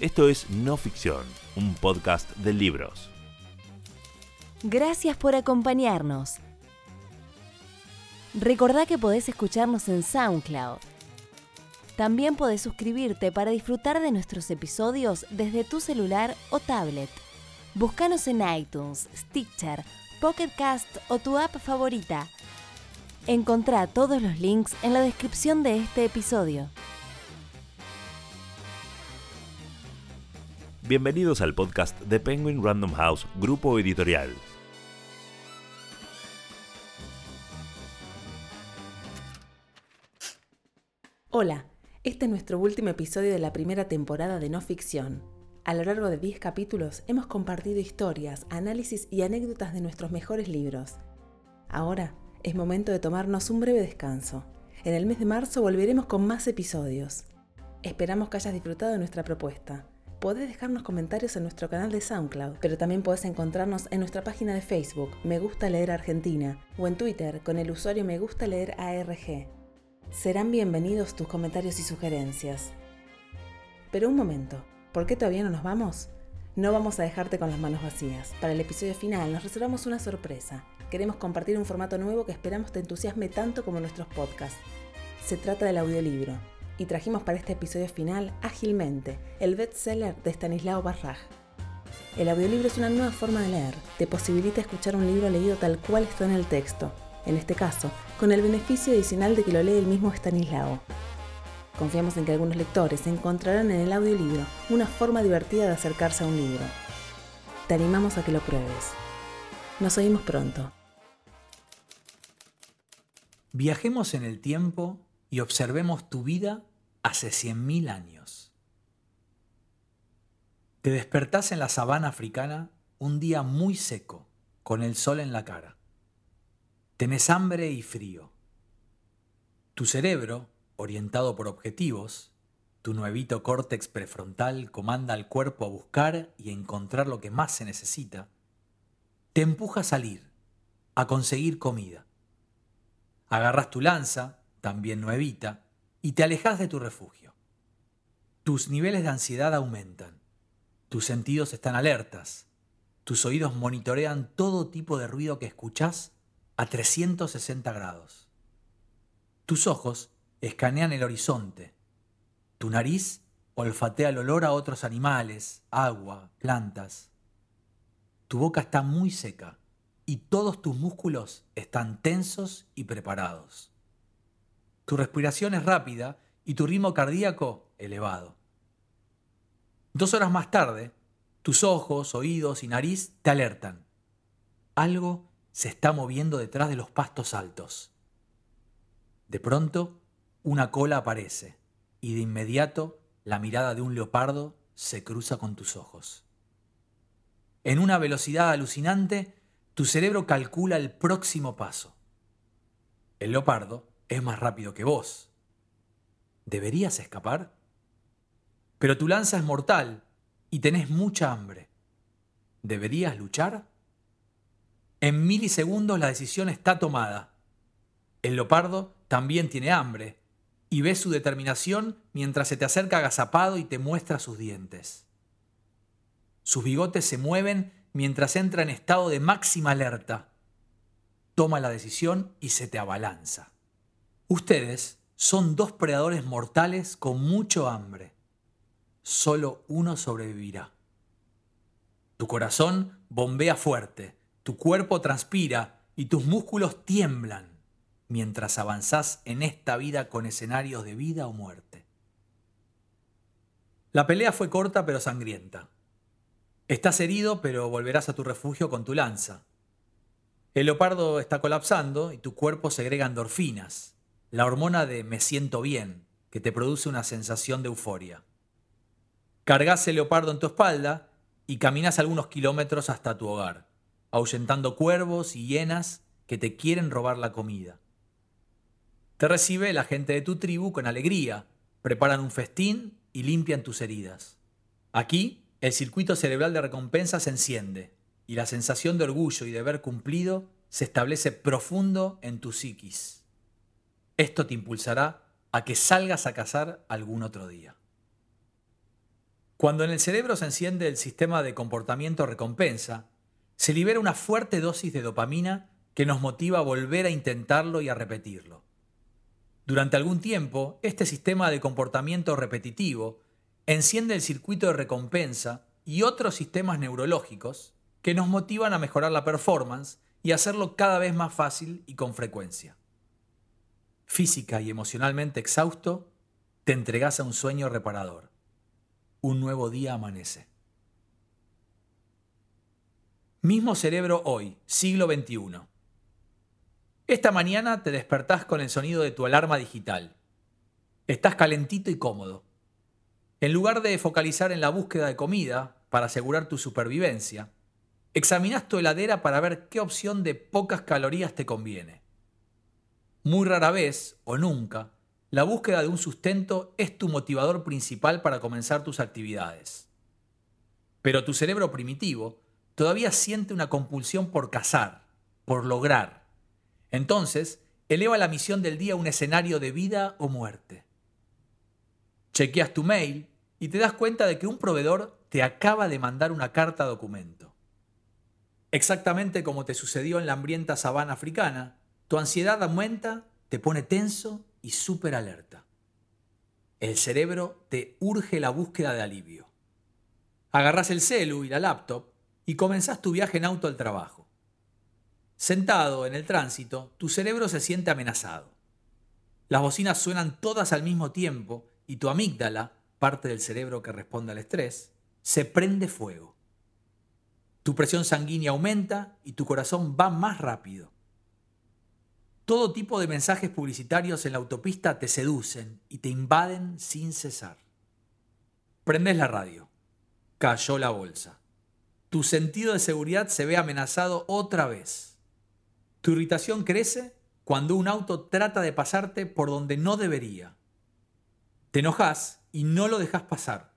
Esto es No Ficción, un podcast de libros. Gracias por acompañarnos. Recordá que podés escucharnos en SoundCloud. También podés suscribirte para disfrutar de nuestros episodios desde tu celular o tablet. Búscanos en iTunes, Stitcher, Pocket Cast o tu app favorita. Encontrá todos los links en la descripción de este episodio. Bienvenidos al podcast de Penguin Random House, grupo editorial. Hola, este es nuestro último episodio de la primera temporada de No Ficción. A lo largo de 10 capítulos hemos compartido historias, análisis y anécdotas de nuestros mejores libros. Ahora es momento de tomarnos un breve descanso. En el mes de marzo volveremos con más episodios. Esperamos que hayas disfrutado de nuestra propuesta. Podés dejarnos comentarios en nuestro canal de SoundCloud, pero también podés encontrarnos en nuestra página de Facebook, Me Gusta Leer Argentina, o en Twitter con el usuario Me Gusta Leer ARG. Serán bienvenidos tus comentarios y sugerencias. Pero un momento, ¿por qué todavía no nos vamos? No vamos a dejarte con las manos vacías. Para el episodio final nos reservamos una sorpresa. Queremos compartir un formato nuevo que esperamos te entusiasme tanto como nuestros podcasts. Se trata del audiolibro. Y trajimos para este episodio final, ágilmente, el bestseller de Stanislao Barraj. El audiolibro es una nueva forma de leer. Te posibilita escuchar un libro leído tal cual está en el texto, en este caso, con el beneficio adicional de que lo lee el mismo Stanislao. Confiamos en que algunos lectores encontrarán en el audiolibro una forma divertida de acercarse a un libro. Te animamos a que lo pruebes. Nos oímos pronto. Viajemos en el tiempo y observemos tu vida hace 100.000 años. Te despertás en la sabana africana un día muy seco, con el sol en la cara. Tenés hambre y frío. Tu cerebro, orientado por objetivos, tu nuevito córtex prefrontal comanda al cuerpo a buscar y encontrar lo que más se necesita, te empuja a salir, a conseguir comida. Agarras tu lanza, también nuevita, y te alejas de tu refugio. Tus niveles de ansiedad aumentan, tus sentidos están alertas, tus oídos monitorean todo tipo de ruido que escuchás a 360 grados. Tus ojos escanean el horizonte. Tu nariz olfatea el olor a otros animales, agua, plantas. Tu boca está muy seca y todos tus músculos están tensos y preparados. Tu respiración es rápida y tu ritmo cardíaco elevado. Dos horas más tarde, tus ojos, oídos y nariz te alertan. Algo se está moviendo detrás de los pastos altos. De pronto, una cola aparece y de inmediato la mirada de un leopardo se cruza con tus ojos. En una velocidad alucinante, tu cerebro calcula el próximo paso. El leopardo es más rápido que vos. ¿Deberías escapar? Pero tu lanza es mortal y tenés mucha hambre. ¿Deberías luchar? En milisegundos la decisión está tomada. El leopardo también tiene hambre y ve su determinación mientras se te acerca agazapado y te muestra sus dientes. Sus bigotes se mueven mientras entra en estado de máxima alerta. Toma la decisión y se te abalanza. Ustedes son dos predadores mortales con mucho hambre. Solo uno sobrevivirá. Tu corazón bombea fuerte tu cuerpo transpira y tus músculos tiemblan mientras avanzás en esta vida con escenarios de vida o muerte. La pelea fue corta pero sangrienta. Estás herido pero volverás a tu refugio con tu lanza. El leopardo está colapsando y tu cuerpo segrega endorfinas, la hormona de me siento bien, que te produce una sensación de euforia. Cargas el leopardo en tu espalda y caminas algunos kilómetros hasta tu hogar ahuyentando cuervos y hienas que te quieren robar la comida. Te recibe la gente de tu tribu con alegría, preparan un festín y limpian tus heridas. Aquí, el circuito cerebral de recompensa se enciende y la sensación de orgullo y deber cumplido se establece profundo en tu psiquis. Esto te impulsará a que salgas a cazar algún otro día. Cuando en el cerebro se enciende el sistema de comportamiento recompensa, se libera una fuerte dosis de dopamina que nos motiva a volver a intentarlo y a repetirlo. Durante algún tiempo, este sistema de comportamiento repetitivo enciende el circuito de recompensa y otros sistemas neurológicos que nos motivan a mejorar la performance y hacerlo cada vez más fácil y con frecuencia. Física y emocionalmente exhausto, te entregas a un sueño reparador. Un nuevo día amanece. Mismo cerebro hoy, siglo XXI. Esta mañana te despertás con el sonido de tu alarma digital. Estás calentito y cómodo. En lugar de focalizar en la búsqueda de comida para asegurar tu supervivencia, examinas tu heladera para ver qué opción de pocas calorías te conviene. Muy rara vez, o nunca, la búsqueda de un sustento es tu motivador principal para comenzar tus actividades. Pero tu cerebro primitivo todavía siente una compulsión por cazar, por lograr, entonces, eleva la misión del día a un escenario de vida o muerte. Chequeas tu mail y te das cuenta de que un proveedor te acaba de mandar una carta documento. Exactamente como te sucedió en la hambrienta sabana africana, tu ansiedad aumenta, te pone tenso y súper alerta. El cerebro te urge la búsqueda de alivio. Agarras el celu y la laptop y comenzás tu viaje en auto al trabajo. Sentado en el tránsito, tu cerebro se siente amenazado. Las bocinas suenan todas al mismo tiempo y tu amígdala, parte del cerebro que responde al estrés, se prende fuego. Tu presión sanguínea aumenta y tu corazón va más rápido. Todo tipo de mensajes publicitarios en la autopista te seducen y te invaden sin cesar. Prendes la radio. Cayó la bolsa. Tu sentido de seguridad se ve amenazado otra vez. Tu irritación crece cuando un auto trata de pasarte por donde no debería. Te enojas y no lo dejas pasar,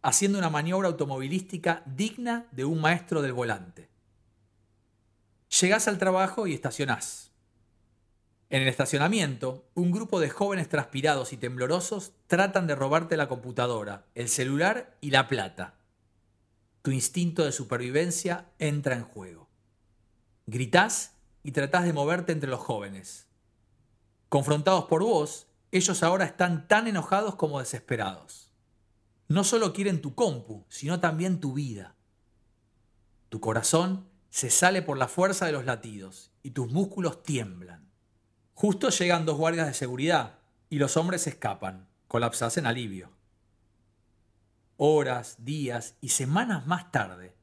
haciendo una maniobra automovilística digna de un maestro del volante. Llegás al trabajo y estacionás. En el estacionamiento, un grupo de jóvenes transpirados y temblorosos tratan de robarte la computadora, el celular y la plata. Tu instinto de supervivencia entra en juego. Gritás y tratás de moverte entre los jóvenes. Confrontados por vos, ellos ahora están tan enojados como desesperados. No solo quieren tu compu, sino también tu vida. Tu corazón se sale por la fuerza de los latidos y tus músculos tiemblan. Justo llegan dos guardias de seguridad y los hombres escapan, colapsas en alivio. Horas, días y semanas más tarde,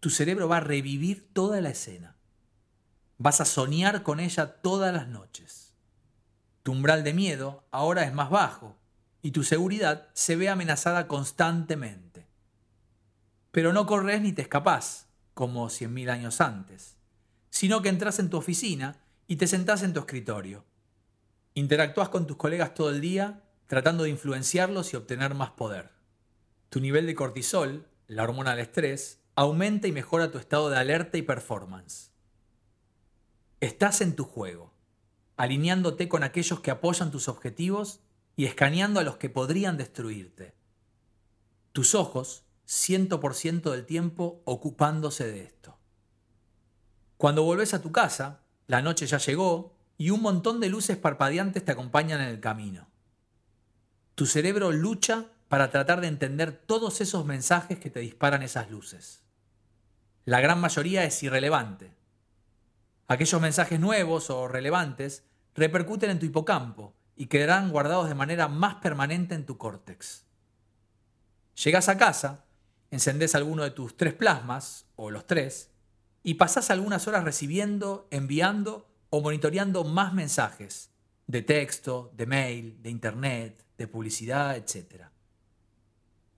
tu cerebro va a revivir toda la escena. Vas a soñar con ella todas las noches. Tu umbral de miedo ahora es más bajo y tu seguridad se ve amenazada constantemente. Pero no corres ni te escapás, como cien mil años antes, sino que entras en tu oficina y te sentás en tu escritorio. Interactúas con tus colegas todo el día tratando de influenciarlos y obtener más poder. Tu nivel de cortisol, la hormona del estrés, aumenta y mejora tu estado de alerta y performance. Estás en tu juego, alineándote con aquellos que apoyan tus objetivos y escaneando a los que podrían destruirte. Tus ojos, 100% del tiempo ocupándose de esto. Cuando volvés a tu casa, la noche ya llegó y un montón de luces parpadeantes te acompañan en el camino. Tu cerebro lucha para tratar de entender todos esos mensajes que te disparan esas luces. La gran mayoría es irrelevante, Aquellos mensajes nuevos o relevantes repercuten en tu hipocampo y quedarán guardados de manera más permanente en tu córtex. Llegas a casa, encendés alguno de tus tres plasmas, o los tres, y pasás algunas horas recibiendo, enviando o monitoreando más mensajes de texto, de mail, de internet, de publicidad, etc.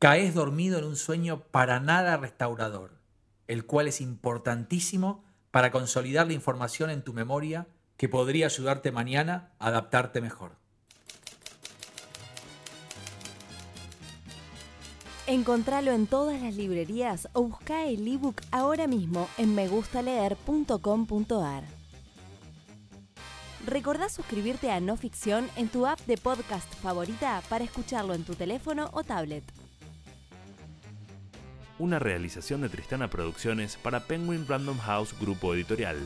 Caes dormido en un sueño para nada restaurador, el cual es importantísimo para consolidar la información en tu memoria que podría ayudarte mañana a adaptarte mejor. Encontralo en todas las librerías o busca el ebook ahora mismo en megustaleer.com.ar. Recordá suscribirte a No Ficción en tu app de podcast favorita para escucharlo en tu teléfono o tablet. una realización de Tristana Producciones para Penguin Random House Grupo Editorial.